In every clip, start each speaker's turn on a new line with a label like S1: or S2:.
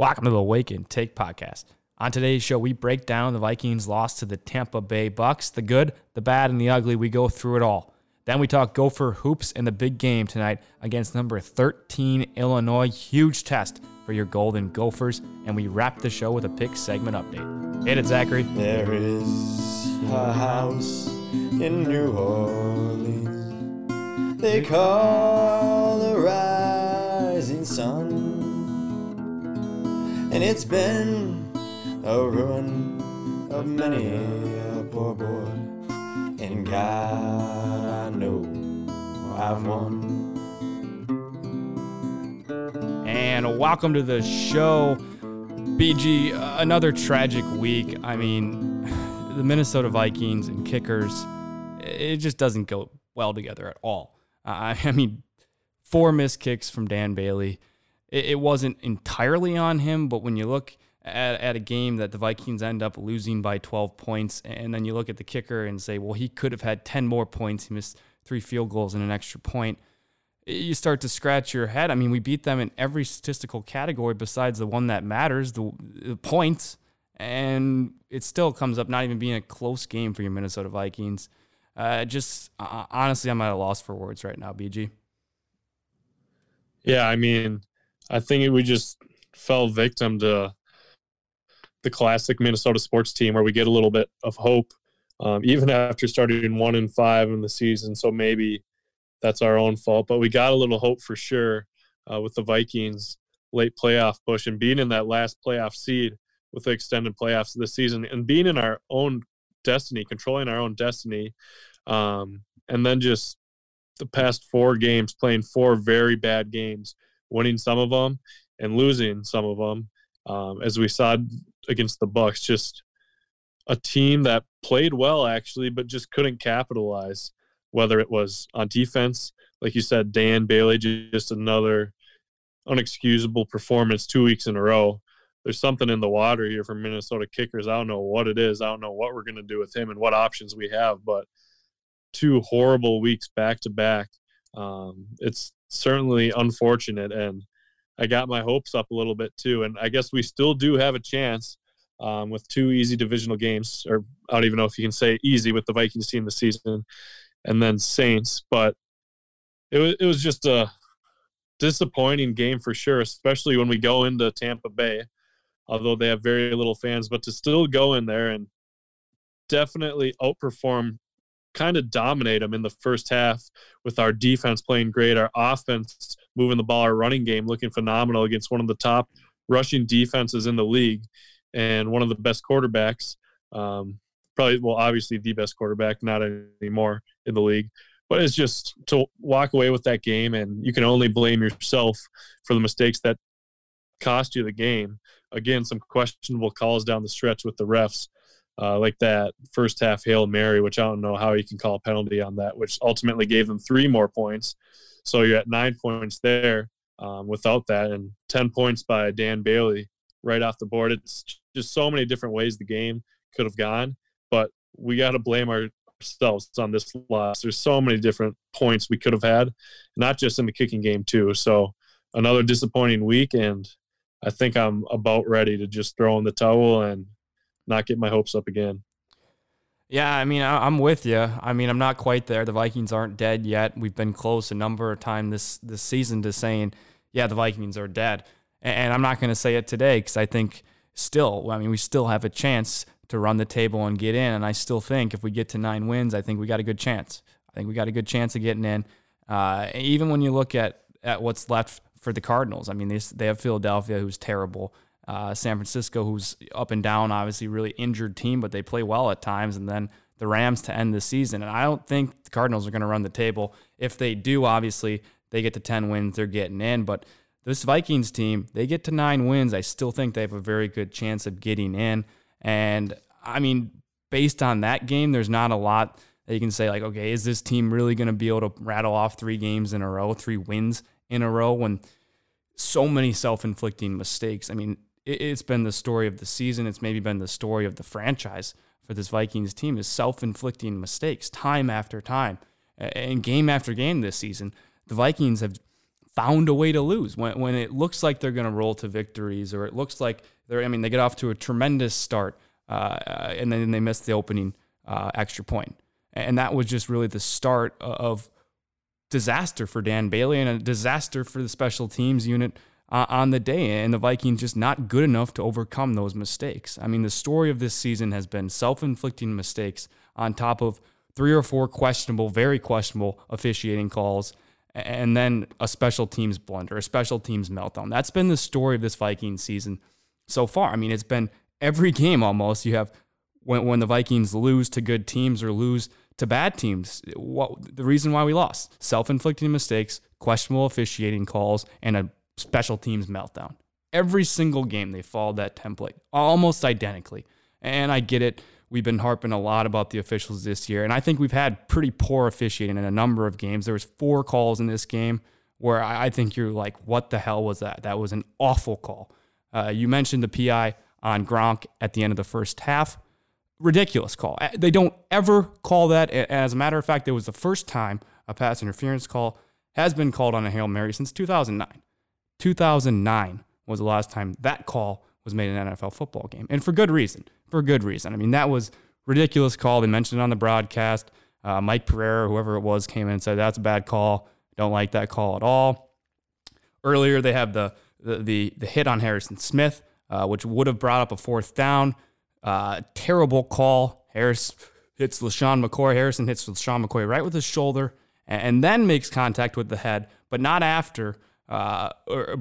S1: Welcome to the Wake and Take podcast. On today's show, we break down the Vikings' loss to the Tampa Bay Bucks, the good, the bad, and the ugly. We go through it all. Then we talk Gopher hoops in the big game tonight against number 13 Illinois. Huge test for your Golden Gophers. And we wrap the show with a pick segment update. Hit it, Zachary.
S2: There is a house in New Orleans they call the rising sun. And it's been a ruin of many a poor boy. And God, I know I've won.
S1: And welcome to the show. BG, another tragic week. I mean, the Minnesota Vikings and kickers, it just doesn't go well together at all. I mean, four missed kicks from Dan Bailey it, it wasn't entirely on him, but when you look at, at a game that the Vikings end up losing by 12 points, and then you look at the kicker and say, well, he could have had 10 more points. He missed three field goals and an extra point. You start to scratch your head. I mean, we beat them in every statistical category besides the one that matters, the, the points, and it still comes up not even being a close game for your Minnesota Vikings. Uh, just uh, honestly, I'm at a loss for words right now, BG.
S3: Yeah, I mean, I think we just fell victim to the classic Minnesota sports team where we get a little bit of hope, um, even after starting one and five in the season. So maybe that's our own fault, but we got a little hope for sure uh, with the Vikings late playoff push and being in that last playoff seed with the extended playoffs this season and being in our own destiny, controlling our own destiny. Um, and then just the past four games, playing four very bad games winning some of them and losing some of them. Um, as we saw against the Bucks, just a team that played well actually, but just couldn't capitalize. Whether it was on defense, like you said, Dan Bailey, just another unexcusable performance two weeks in a row. There's something in the water here for Minnesota kickers. I don't know what it is. I don't know what we're going to do with him and what options we have, but two horrible weeks back to back. Um, it's certainly unfortunate. And I got my hopes up a little bit too. And I guess we still do have a chance um, with two easy divisional games, or I don't even know if you can say easy with the Vikings team this season, and then Saints. But it was it was just a disappointing game for sure, especially when we go into Tampa Bay, although they have very little fans. But to still go in there and definitely outperform kind of dominate them in the first half with our defense playing great, our offense moving the ball, our running game looking phenomenal against one of the top rushing defenses in the league and one of the best quarterbacks. Um, probably, well, obviously the best quarterback, not anymore in the league. But it's just to walk away with that game, and you can only blame yourself for the mistakes that cost you the game. Again, some questionable calls down the stretch with the refs uh, like that first half Hail Mary, which I don't know how you can call a penalty on that, which ultimately gave them three more points. So you're at nine points there um, without that, and 10 points by Dan Bailey right off the board. It's just so many different ways the game could have gone, but we got to blame ourselves on this loss. There's so many different points we could have had, not just in the kicking game, too. So another disappointing week, and I think I'm about ready to just throw in the towel and not get my hopes up again.
S1: Yeah, I mean, I'm with you. I mean, I'm not quite there. The Vikings aren't dead yet. We've been close a number of times this this season to saying, yeah, the Vikings are dead. And I'm not going to say it today because I think still, I mean, we still have a chance to run the table and get in. And I still think if we get to nine wins, I think we got a good chance. I think we got a good chance of getting in. Uh, even when you look at at what's left for the Cardinals, I mean, they they have Philadelphia, who's terrible. Uh, San Francisco, who's up and down, obviously really injured team, but they play well at times. And then the Rams to end the season. And I don't think the Cardinals are going to run the table. If they do, obviously they get to 10 wins, they're getting in. But this Vikings team, they get to nine wins. I still think they have a very good chance of getting in. And I mean, based on that game, there's not a lot that you can say, like, okay, is this team really going to be able to rattle off three games in a row, three wins in a row when so many self inflicting mistakes? I mean, it's been the story of the season. It's maybe been the story of the franchise for this Vikings team is self-inflicting mistakes time after time. And game after game this season, the Vikings have found a way to lose when, when it looks like they're going to roll to victories or it looks like they're, I mean, they get off to a tremendous start uh, and then they miss the opening uh, extra point. And that was just really the start of disaster for Dan Bailey and a disaster for the special teams unit uh, on the day. And the Vikings just not good enough to overcome those mistakes. I mean, the story of this season has been self inflicting mistakes on top of three or four questionable, very questionable officiating calls and then a special teams blunder, a special teams meltdown. That's been the story of this Vikings season so far. I mean, it's been every game almost. You have when, when the Vikings lose to good teams or lose to bad teams. What the reason why we lost? Self-inflicting mistakes, questionable officiating calls, and a special teams meltdown. Every single game they followed that template almost identically. And I get it. We've been harping a lot about the officials this year, and I think we've had pretty poor officiating in a number of games. There was four calls in this game where I think you're like, "What the hell was that? That was an awful call." Uh, you mentioned the PI on Gronk at the end of the first half. Ridiculous call. They don't ever call that. As a matter of fact, it was the first time a pass interference call has been called on a Hail Mary since 2009. 2009 was the last time that call was made in an NFL football game, and for good reason. For good reason. I mean, that was ridiculous call. They mentioned it on the broadcast. Uh, Mike Pereira, whoever it was, came in and said that's a bad call. Don't like that call at all. Earlier, they have the the the, the hit on Harrison Smith, uh, which would have brought up a fourth down. Uh, terrible call. Harris hits LeSean McCoy. Harrison hits LeSean McCoy right with his shoulder and, and then makes contact with the head, but not after. Uh, or,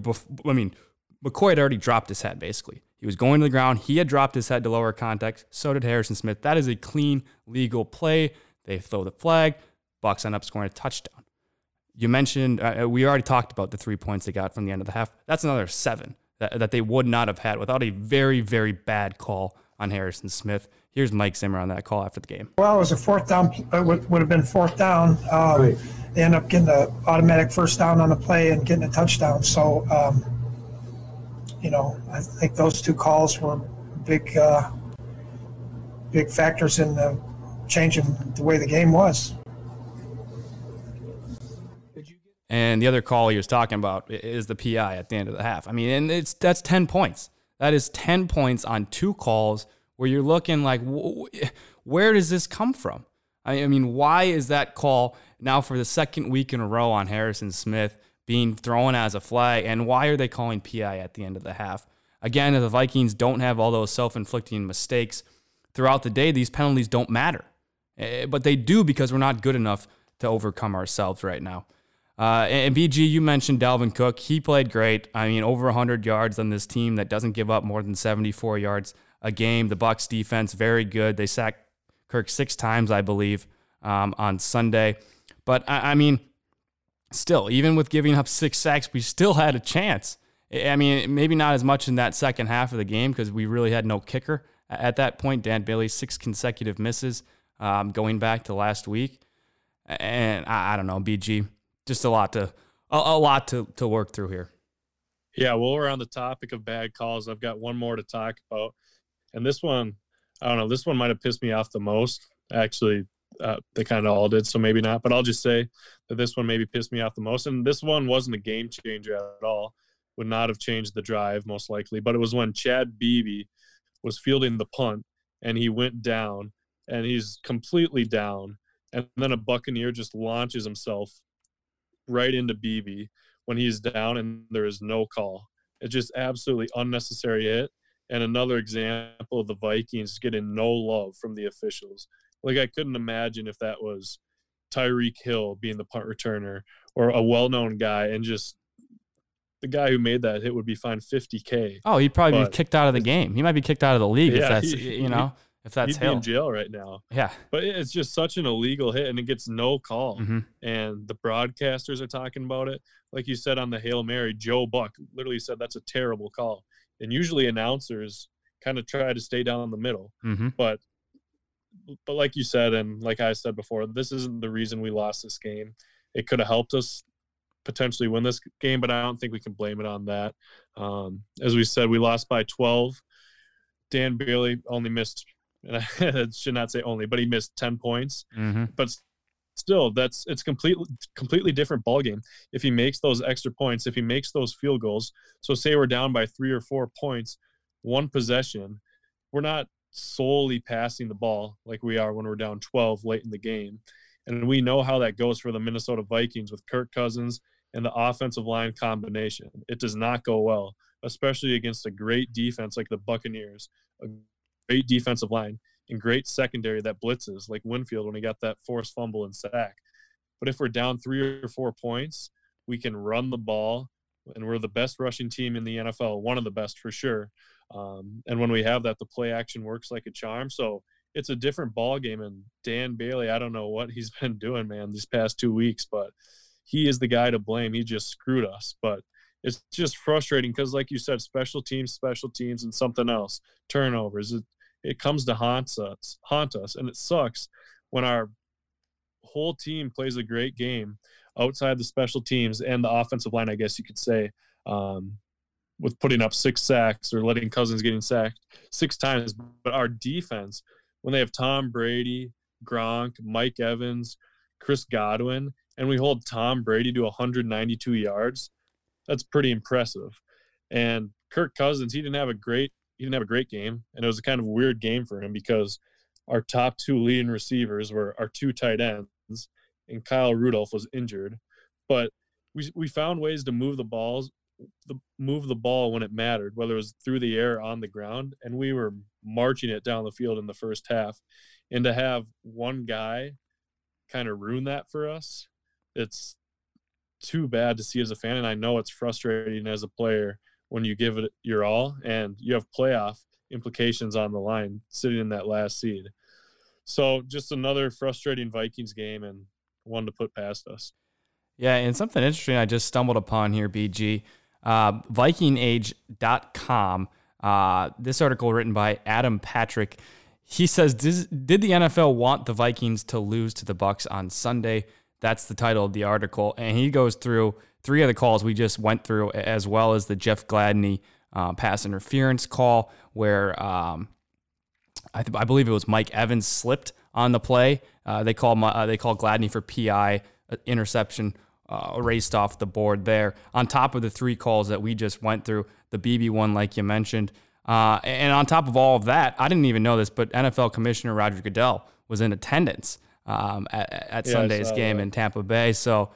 S1: I mean, McCoy had already dropped his head, basically. He was going to the ground. He had dropped his head to lower contact. So did Harrison Smith. That is a clean, legal play. They throw the flag. Bucks end up scoring a touchdown. You mentioned, uh, we already talked about the three points they got from the end of the half. That's another seven that, that they would not have had without a very, very bad call on Harrison Smith. Here's Mike Zimmer on that call after the game.
S4: Well, it was a fourth down. It would, would have been fourth down. Um, right. They end up getting the automatic first down on the play and getting a touchdown. So, um, you know, I think those two calls were big, uh, big factors in the changing the way the game was.
S1: And the other call he was talking about is the PI at the end of the half. I mean, and it's that's 10 points. That is 10 points on two calls where you're looking like, where does this come from? I mean, why is that call now for the second week in a row on Harrison Smith being thrown as a flag? And why are they calling PI at the end of the half? Again, if the Vikings don't have all those self inflicting mistakes throughout the day, these penalties don't matter. Eh, but they do because we're not good enough to overcome ourselves right now. Uh, and BG, you mentioned Dalvin Cook. He played great. I mean, over 100 yards on this team that doesn't give up more than 74 yards a game. The Bucks defense very good. They sacked Kirk six times, I believe, um, on Sunday. But I, I, mean, still, even with giving up six sacks, we still had a chance. I mean, maybe not as much in that second half of the game because we really had no kicker at that point. Dan Bailey six consecutive misses um, going back to last week, and I, I don't know, BG just a lot to a, a lot to to work through here.
S3: Yeah, well, we're on the topic of bad calls. I've got one more to talk about, and this one, I don't know, this one might have pissed me off the most. Actually, uh, they kind of all did, so maybe not. But I'll just say that this one maybe pissed me off the most, and this one wasn't a game changer at all. Would not have changed the drive most likely, but it was when Chad Beebe was fielding the punt and he went down and he's completely down, and then a Buccaneer just launches himself right into Beebe when he's down and there is no call. It's just absolutely unnecessary hit. And another example of the Vikings getting no love from the officials. Like I couldn't imagine if that was Tyreek Hill being the punt returner or a well-known guy and just the guy who made that hit would be fined 50k.
S1: Oh, he'd probably but be kicked out of the game. He might be kicked out of the league yeah, if that's he, you know if that's
S3: he'd be in jail right now.
S1: Yeah,
S3: but it's just such an illegal hit, and it gets no call. Mm-hmm. And the broadcasters are talking about it, like you said on the hail mary. Joe Buck literally said that's a terrible call, and usually announcers kind of try to stay down in the middle. Mm-hmm. But but like you said, and like I said before, this isn't the reason we lost this game. It could have helped us potentially win this game, but I don't think we can blame it on that. Um, as we said, we lost by 12. Dan Bailey only missed and I should not say only, but he missed 10 points. Mm-hmm. But still that's it's completely completely different ball game if he makes those extra points if he makes those field goals so say we're down by three or four points one possession we're not solely passing the ball like we are when we're down 12 late in the game. And we know how that goes for the minnesota vikings with kirk cousins and the offensive line combination. It does not go well especially against a great defense like the buccaneers a great defensive line and great secondary that blitzes, like Winfield when he got that forced fumble and sack. But if we're down three or four points, we can run the ball, and we're the best rushing team in the NFL, one of the best for sure. Um, and when we have that, the play action works like a charm. So it's a different ball game. And Dan Bailey, I don't know what he's been doing, man, these past two weeks, but he is the guy to blame. He just screwed us. But it's just frustrating because, like you said, special teams, special teams, and something else, turnovers. It, comes to haunt us, haunt us, and it sucks when our whole team plays a great game outside the special teams and the offensive line. I guess you could say, um, with putting up six sacks or letting Cousins getting sacked six times, but our defense when they have Tom Brady, Gronk, Mike Evans, Chris Godwin, and we hold Tom Brady to 192 yards. That's pretty impressive. And Kirk Cousins, he didn't have a great he didn't have a great game, and it was a kind of weird game for him because our top two leading receivers were our two tight ends, and Kyle Rudolph was injured. But we we found ways to move the balls, the move the ball when it mattered, whether it was through the air, on the ground, and we were marching it down the field in the first half. And to have one guy kind of ruin that for us, it's too bad to see as a fan, and I know it's frustrating as a player when you give it your all and you have playoff implications on the line sitting in that last seed. So just another frustrating Vikings game and one to put past us.
S1: Yeah, and something interesting I just stumbled upon here, BG. Uh, VikingAge.com. Uh, this article written by Adam Patrick. He says, "Did the NFL want the Vikings to lose to the Bucks on Sunday?" That's the title of the article, and he goes through three of the calls we just went through, as well as the Jeff Gladney uh, pass interference call, where um, I, th- I, believe it was Mike Evans slipped on the play. Uh, they called uh, they called Gladney for PI uh, interception. Uh, erased off the board there. On top of the three calls that we just went through, the Beebe one, like you mentioned, uh, and on top of all of that, I didn't even know this, but NFL Commissioner Roger Goodell was in attendance um, at, at yeah, Sunday's game that. in Tampa Bay. So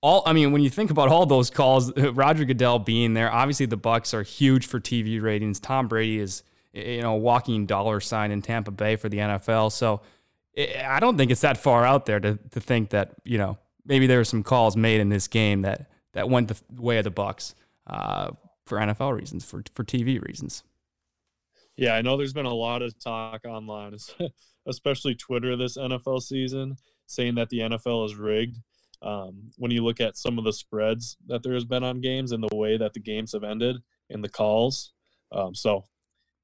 S1: all I mean, when you think about all those calls, Roger Goodell being there, obviously the Bucks are huge for TV ratings. Tom Brady is you know a walking dollar sign in Tampa Bay for the NFL. So I don't think it's that far out there to, to think that you know maybe there were some calls made in this game that that went the way of the Bucks uh, for NFL reasons, for for TV reasons.
S3: Yeah, I know there's been a lot of talk online, especially Twitter this NFL season, saying that the NFL is rigged um, when you look at some of the spreads that there has been on games and the way that the games have ended and the calls. Um, so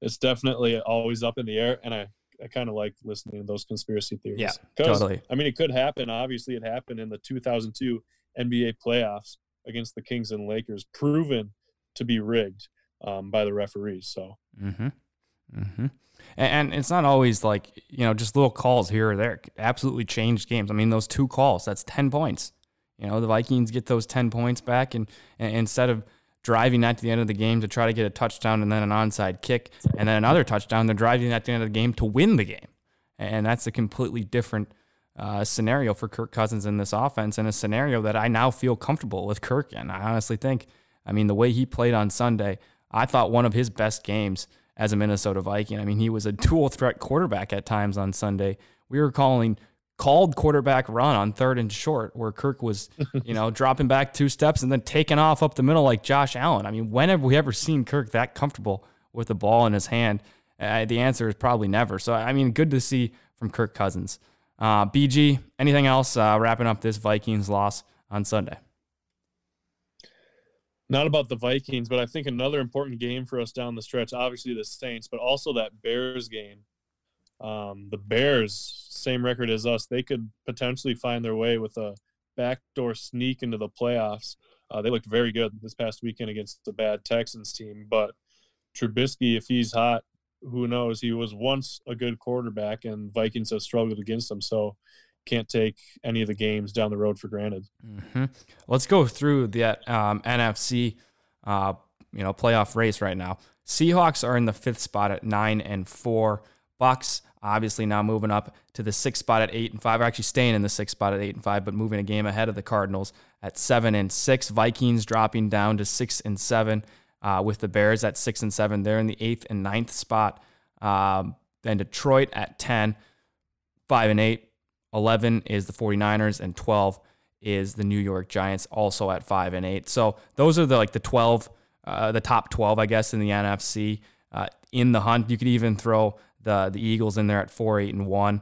S3: it's definitely always up in the air. And I, I kind of like listening to those conspiracy theories.
S1: Yeah, totally.
S3: I mean, it could happen. Obviously, it happened in the 2002 NBA playoffs against the Kings and Lakers, proven to be rigged um, by the referees. So,
S1: mm-hmm. Mm-hmm. And, it's not always like, you know, just little calls here or there. Absolutely changed games. I mean, those two calls, that's 10 points. You know, the Vikings get those 10 points back, and, and instead of driving that to the end of the game to try to get a touchdown and then an onside kick and then another touchdown, they're driving that to the end of the game to win the game. And that's a completely different uh, scenario for Kirk Cousins in this offense, and a scenario that I now feel comfortable with Kirk in. I honestly think, I mean, the way he played on Sunday, I thought one of his best games as a Minnesota Viking. I mean, he was a dual threat quarterback at times on Sunday. We were calling called quarterback run on third and short where Kirk was, you know, dropping back two steps and then taking off up the middle like Josh Allen. I mean, when have we ever seen Kirk that comfortable with the ball in his hand? Uh, the answer is probably never. So, I mean, good to see from Kirk Cousins. Uh, BG, anything else uh, wrapping up this Vikings loss on Sunday?
S3: Not about the Vikings, but I think another important game for us down the stretch, obviously the Saints, but also that Bears game. Um, the Bears, same record as us, they could potentially find their way with a backdoor sneak into the playoffs. Uh, they looked very good this past weekend against the bad Texans team, but Trubisky, if he's hot, who knows? He was once a good quarterback, and Vikings have struggled against him. So can't take any of the games down the road for granted.
S1: Mm-hmm. Let's go through the um, NFC, uh, you know, playoff race right now. Seahawks are in the fifth spot at nine and four. Bucks obviously now moving up to the sixth spot at eight and five. Are actually staying in the sixth spot at eight and five, but moving a game ahead of the Cardinals at seven and six. Vikings dropping down to six and seven. Uh, with the Bears at six and seven, they're in the eighth and ninth spot. Um, then Detroit at ten, five and eight. 11 is the 49ers and 12 is the New York Giants also at 5 and 8. So those are the like the 12 uh, the top 12 I guess in the NFC uh, in the hunt. You could even throw the the Eagles in there at 4 8 and 1.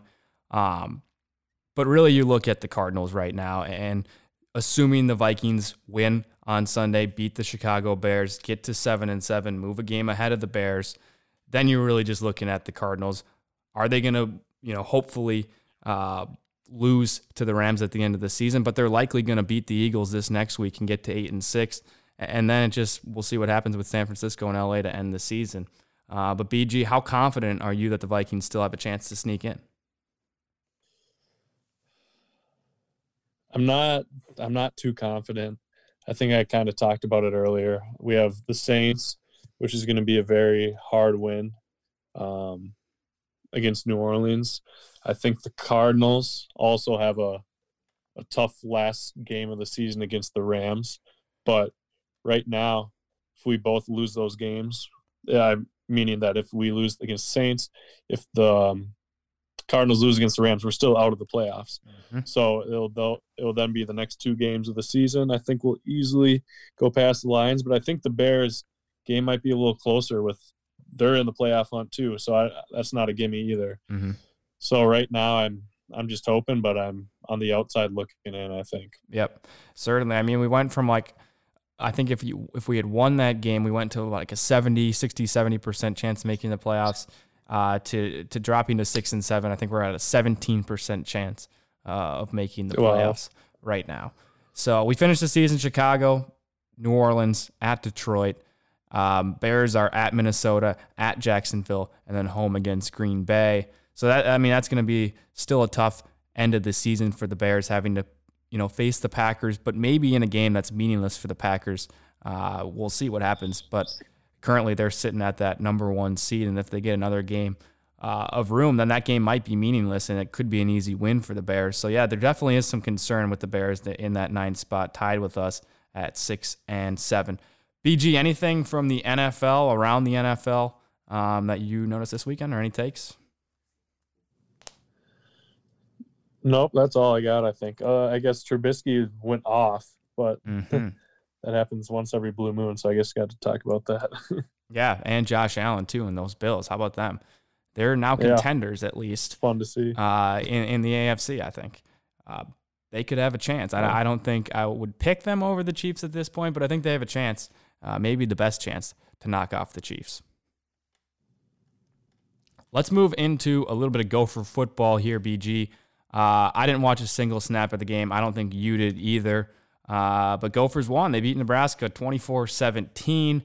S1: Um, but really you look at the Cardinals right now and assuming the Vikings win on Sunday, beat the Chicago Bears, get to 7 and 7, move a game ahead of the Bears, then you're really just looking at the Cardinals. Are they going to, you know, hopefully uh, lose to the Rams at the end of the season, but they're likely going to beat the Eagles this next week and get to eight and six. And then it just we'll see what happens with San Francisco and LA to end the season. Uh, but BG, how confident are you that the Vikings still have a chance to sneak in?
S3: I'm not. I'm not too confident. I think I kind of talked about it earlier. We have the Saints, which is going to be a very hard win um, against New Orleans. I think the Cardinals also have a a tough last game of the season against the Rams, but right now, if we both lose those games, meaning that if we lose against Saints, if the um, Cardinals lose against the Rams, we're still out of the playoffs. Mm-hmm. So it'll it'll then be the next two games of the season. I think we'll easily go past the Lions, but I think the Bears game might be a little closer with they're in the playoff hunt too. So I, that's not a gimme either. Mm-hmm. So right now I'm I'm just hoping, but I'm on the outside looking in. I think.
S1: Yep, certainly. I mean, we went from like I think if you if we had won that game, we went to like a 70, 60, 70 percent chance of making the playoffs. Uh, to to dropping to six and seven, I think we're at a 17 percent chance uh, of making the playoffs wow. right now. So we finished the season Chicago, New Orleans, at Detroit. Um, Bears are at Minnesota, at Jacksonville, and then home against Green Bay. So that I mean that's going to be still a tough end of the season for the Bears having to you know face the Packers, but maybe in a game that's meaningless for the Packers. Uh, we'll see what happens, but currently they're sitting at that number one seed, and if they get another game uh, of room, then that game might be meaningless, and it could be an easy win for the Bears. So yeah, there definitely is some concern with the Bears in that nine spot, tied with us at six and seven. BG, anything from the NFL around the NFL um, that you noticed this weekend, or any takes?
S3: Nope, that's all I got. I think. Uh, I guess Trubisky went off, but mm-hmm. that happens once every blue moon. So I guess got to talk about that.
S1: yeah, and Josh Allen too, and those Bills. How about them? They're now contenders yeah. at least.
S3: Fun to see.
S1: Uh, in in the AFC, I think. Uh, they could have a chance. I, I don't think I would pick them over the Chiefs at this point, but I think they have a chance, uh, maybe the best chance, to knock off the Chiefs. Let's move into a little bit of Gopher football here, BG. Uh, I didn't watch a single snap of the game. I don't think you did either. Uh, but Gophers won. They beat Nebraska 24 17.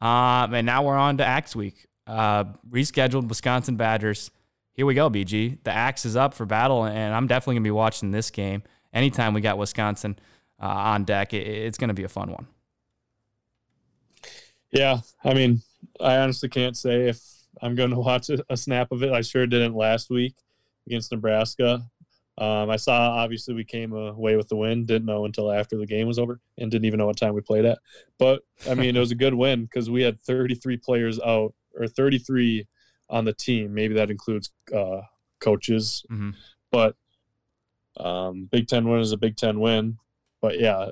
S1: Uh, and now we're on to Axe Week. Uh, rescheduled Wisconsin Badgers. Here we go, BG. The axe is up for battle, and I'm definitely going to be watching this game. Anytime we got Wisconsin uh, on deck, it, it's going to be a fun one.
S3: Yeah. I mean, I honestly can't say if I'm going to watch a snap of it. I sure didn't last week against Nebraska. Um, I saw obviously we came away with the win. Didn't know until after the game was over, and didn't even know what time we played at. But I mean, it was a good win because we had 33 players out or 33 on the team. Maybe that includes uh, coaches, mm-hmm. but um, Big Ten win is a Big Ten win. But yeah,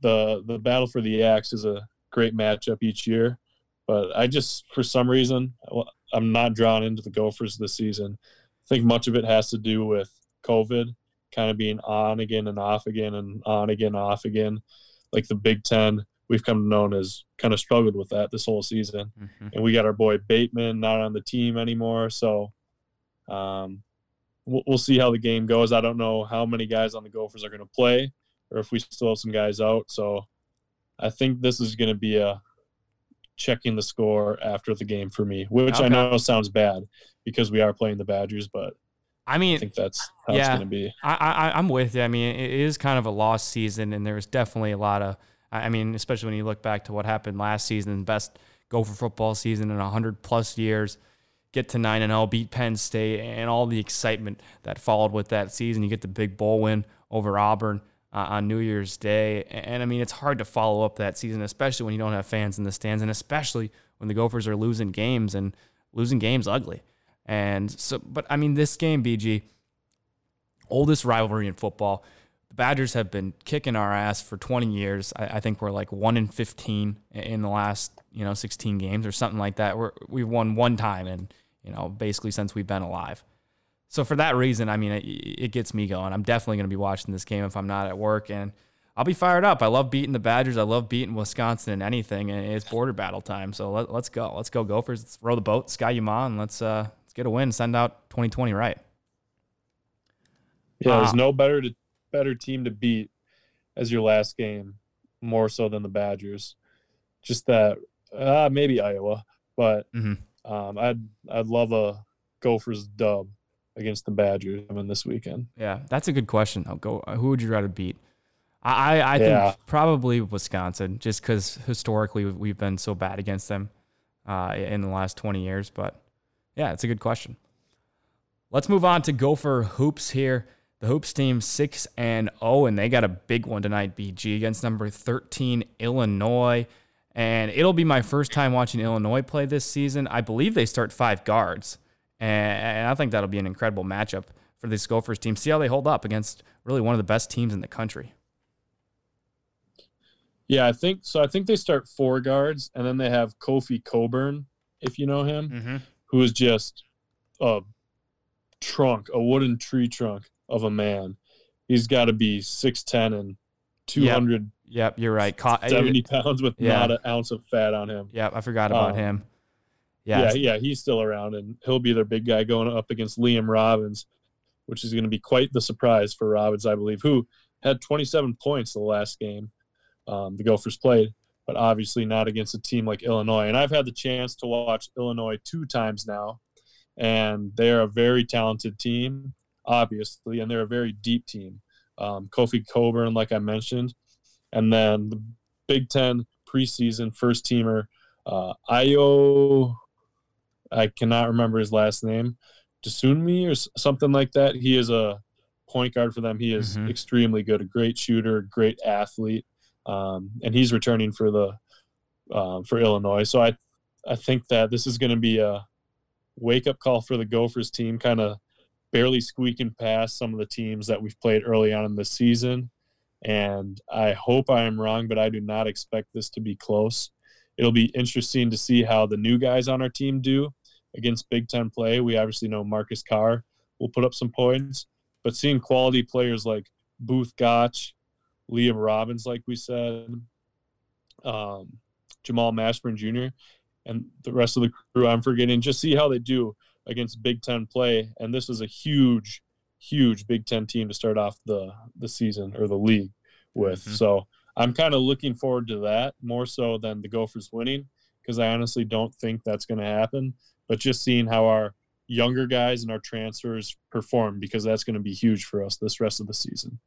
S3: the the battle for the axe is a great matchup each year. But I just, for some reason, I'm not drawn into the Gophers this season. I think much of it has to do with COVID, kind of being on again and off again and on again, off again. Like the Big Ten, we've come to know as kind of struggled with that this whole season. Mm-hmm. And we got our boy Bateman not on the team anymore. So um, we'll, we'll see how the game goes. I don't know how many guys on the Gophers are going to play or if we still have some guys out. So I think this is going to be a checking the score after the game for me, which okay. I know sounds bad because we are playing the Badgers, but
S1: I mean,
S3: I think that's how it's
S1: yeah.
S3: going to be.
S1: I, I I'm with you. I mean, it is kind of a lost season, and there's definitely a lot of. I mean, especially when you look back to what happened last season, best Gopher football season in hundred plus years. Get to nine and zero, beat Penn State, and all the excitement that followed with that season. You get the big bowl win over Auburn uh, on New Year's Day, and I mean, it's hard to follow up that season, especially when you don't have fans in the stands, and especially when the Gophers are losing games and losing games ugly. And so, but I mean, this game, BG, oldest rivalry in football. The Badgers have been kicking our ass for 20 years. I, I, think we're like one in 15 in the last, you know, 16 games or something like that. We're, we've won one time and, you know, basically since we've been alive. So for that reason, I mean, it, it gets me going. I'm definitely going to be watching this game if I'm not at work and I'll be fired up. I love beating the Badgers. I love beating Wisconsin in anything. And it's border battle time. So let, us go. Let's go Gophers. Let's row the boat, Ski-U-Mah, and let's, uh, get a win. Send out 2020 right.
S3: Yeah, there's uh, no better to, better team to beat as your last game, more so than the Badgers. Just that, uh, maybe Iowa, but mm-hmm. um, I'd I'd love a Gophers dub against the Badgers I mean, this weekend.
S1: Yeah, that's a good question. I'll go. Who would you rather beat? I I, yeah. think probably Wisconsin, just because historically we've been so bad against them uh, in the last 20 years. But yeah, it's a good question. Let's move on to Gopher hoops here. The Hoops team 6 and 0 and they got a big one tonight BG against number 13 Illinois. And it'll be my first time watching Illinois play this season. I believe they start five guards. And I think that'll be an incredible matchup for this Gophers team. See how they hold up against really one of the best teams in the country.
S3: Yeah, I think so. I think they start four guards, and then they have Kofi Cockburn, if you know him, mm-hmm. Who is just a trunk, a wooden tree trunk of a man. He's got to be 6'10 and 200.
S1: Yep, yep you're right. Ca-
S3: 70 pounds with yeah. not an ounce of fat on him.
S1: Yep, I forgot about um, him.
S3: Yeah, yeah, yeah, he's still around, and he'll be their big guy going up against Liam Robbins, which is going to be quite the surprise for Robbins, I believe, who had 27 points the last game um, the Gophers played, but obviously not against a team like Illinois. And I've had the chance to watch Illinois two times now, and they're a very talented team obviously, and they're a very deep team. Um, Kofi Cockburn, like I mentioned, and then the Big Ten preseason first teamer, uh, Ayo, I cannot remember his last name, Dosunmu or something like that. He is a point guard for them. He is mm-hmm. extremely good, a great shooter, great athlete, um, and he's returning for the uh, for Illinois. So I I think that this is going to be a wake up call for the Gophers team, kind of barely squeaking past some of the teams that we've played early on in the season. And I hope I am wrong, but I do not expect this to be close. It'll be interesting to see how the new guys on our team do against Big Ten play. We obviously know Marcus Carr will put up some points, but seeing quality players like Both Gach, Liam Robbins, like we said, um, Jamal Mashburn Jr., and the rest of the crew I'm forgetting, just see how they do against Big Ten play, and this is a huge, huge Big Ten team to start off the the season or the league with. Mm-hmm. So I'm kind of looking forward to that more so than the Gophers winning because I honestly don't think that's going to happen. But just seeing how our younger guys and our transfers perform because that's going to be huge for us this rest of the season.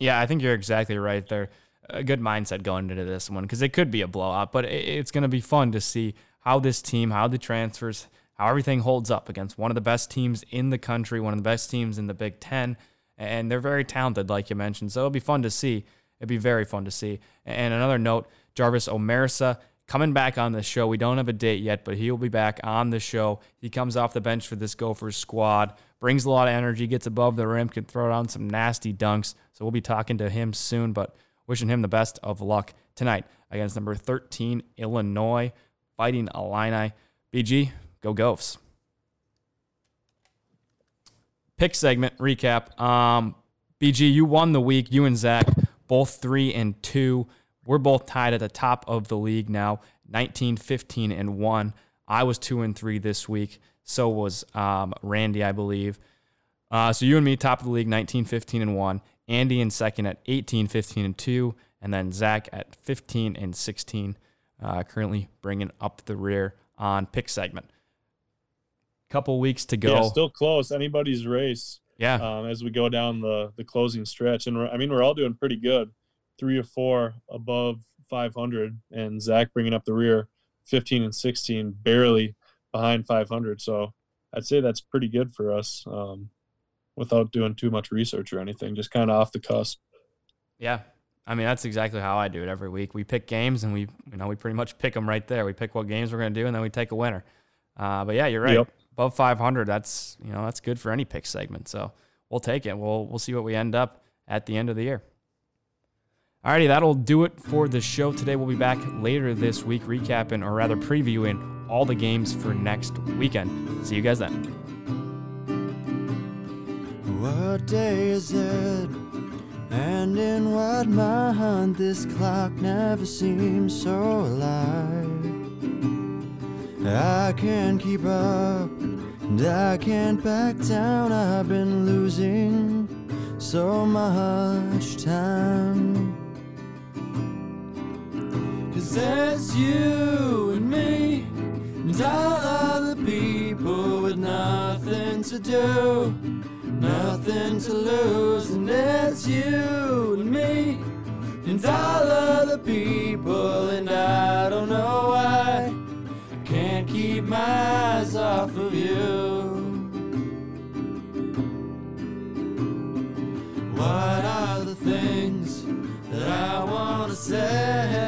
S1: Yeah, I think you're exactly right there. A good mindset going into this one because it could be a blowout, but it's going to be fun to see how this team, how the transfers, how everything holds up against one of the best teams in the country, one of the best teams in the Big Ten. And they're very talented, like you mentioned. So it'll be fun to see. It'd be very fun to see. And another note Jarvis Omersa coming back on the show. We don't have a date yet, but he'll be back on the show. He comes off the bench for this Gophers squad, brings a lot of energy, gets above the rim, can throw down some nasty dunks. So we'll be talking to him soon, but wishing him the best of luck tonight against number 13, Illinois, fighting Illini. BG, Go Gophs. Pick segment recap. Um, BG, you won the week. You and Zach, both three and two. We're both tied at the top of the league now, 19, 15, and one. I was two and three this week. So was um, Randy, I believe. Uh, so you and me, top of the league, 19, 15, and one. Andy in second at 18, 15, and two. And then Zach at 15 and 16, uh, currently bringing up the rear on pick segment. couple weeks to go.
S3: Yeah, still close. Anybody's race
S1: yeah.
S3: um, as we go down the the closing stretch, and I mean we're all doing pretty good. Three or four above 500, and Zach bringing up the rear, 15 and 16, barely behind 500. So I'd say that's pretty good for us, um, without doing too much research or anything. Just kind of off the cusp.
S1: Yeah. I mean, that's exactly how I do it every week. We pick games and we, you know, we pretty much pick them right there. We pick what games we're going to do and then we take a winner. Uh, but yeah, you're right.
S3: Yep.
S1: Above 500, that's, you know, that's good for any pick segment. So we'll take it. We'll, we'll see what we end up at the end of the year. Alrighty, that'll do it for the show today. We'll be back later this week recapping, or rather previewing, all the games for next weekend. See you guys then.
S2: What day is it? And in what month this clock never seems so alive? I can't keep up, and I can't back down. I've been losing so much time. There's you and me, and all other people with nothing to do nothing to lose, and it's you and me, and all other people, and I don't know why. I can't keep my eyes off of you. What are the things that I want to say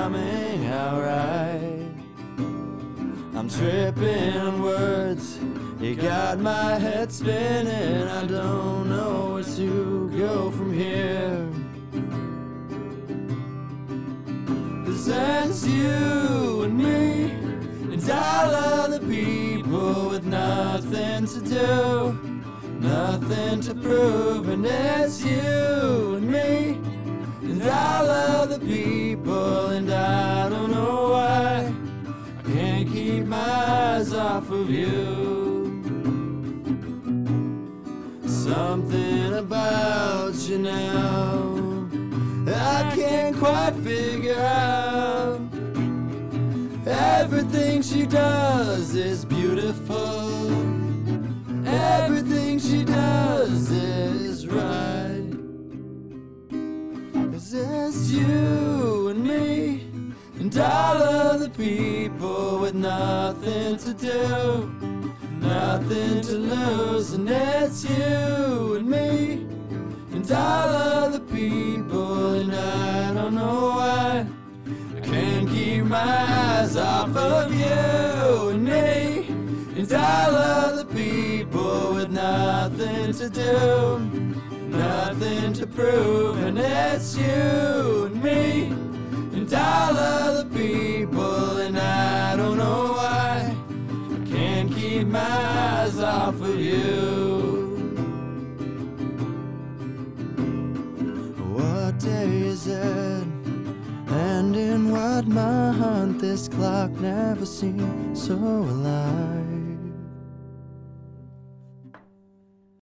S2: coming out right? I'm tripping words. You got my head spinning. I don't know where to go from here. Cause that's you and me, and all other people with nothing to do, nothing to prove. And it's you and me, and I love the people, and I don't know why I can't keep my eyes off of you. Something about you now I can't quite figure out. Everything she does is beautiful. Everything she does is right. It's you and me and all other people with nothing to do nothing to lose, and it's you and me, and all other people, and I don't know why I can't keep my eyes off of you and me, and all other people with nothing to do, nothing to prove, and it's you and me, and all other people, and I don't know why I can't keep my eyes off of you. What day is it? And in what month this clock never seemed so alive?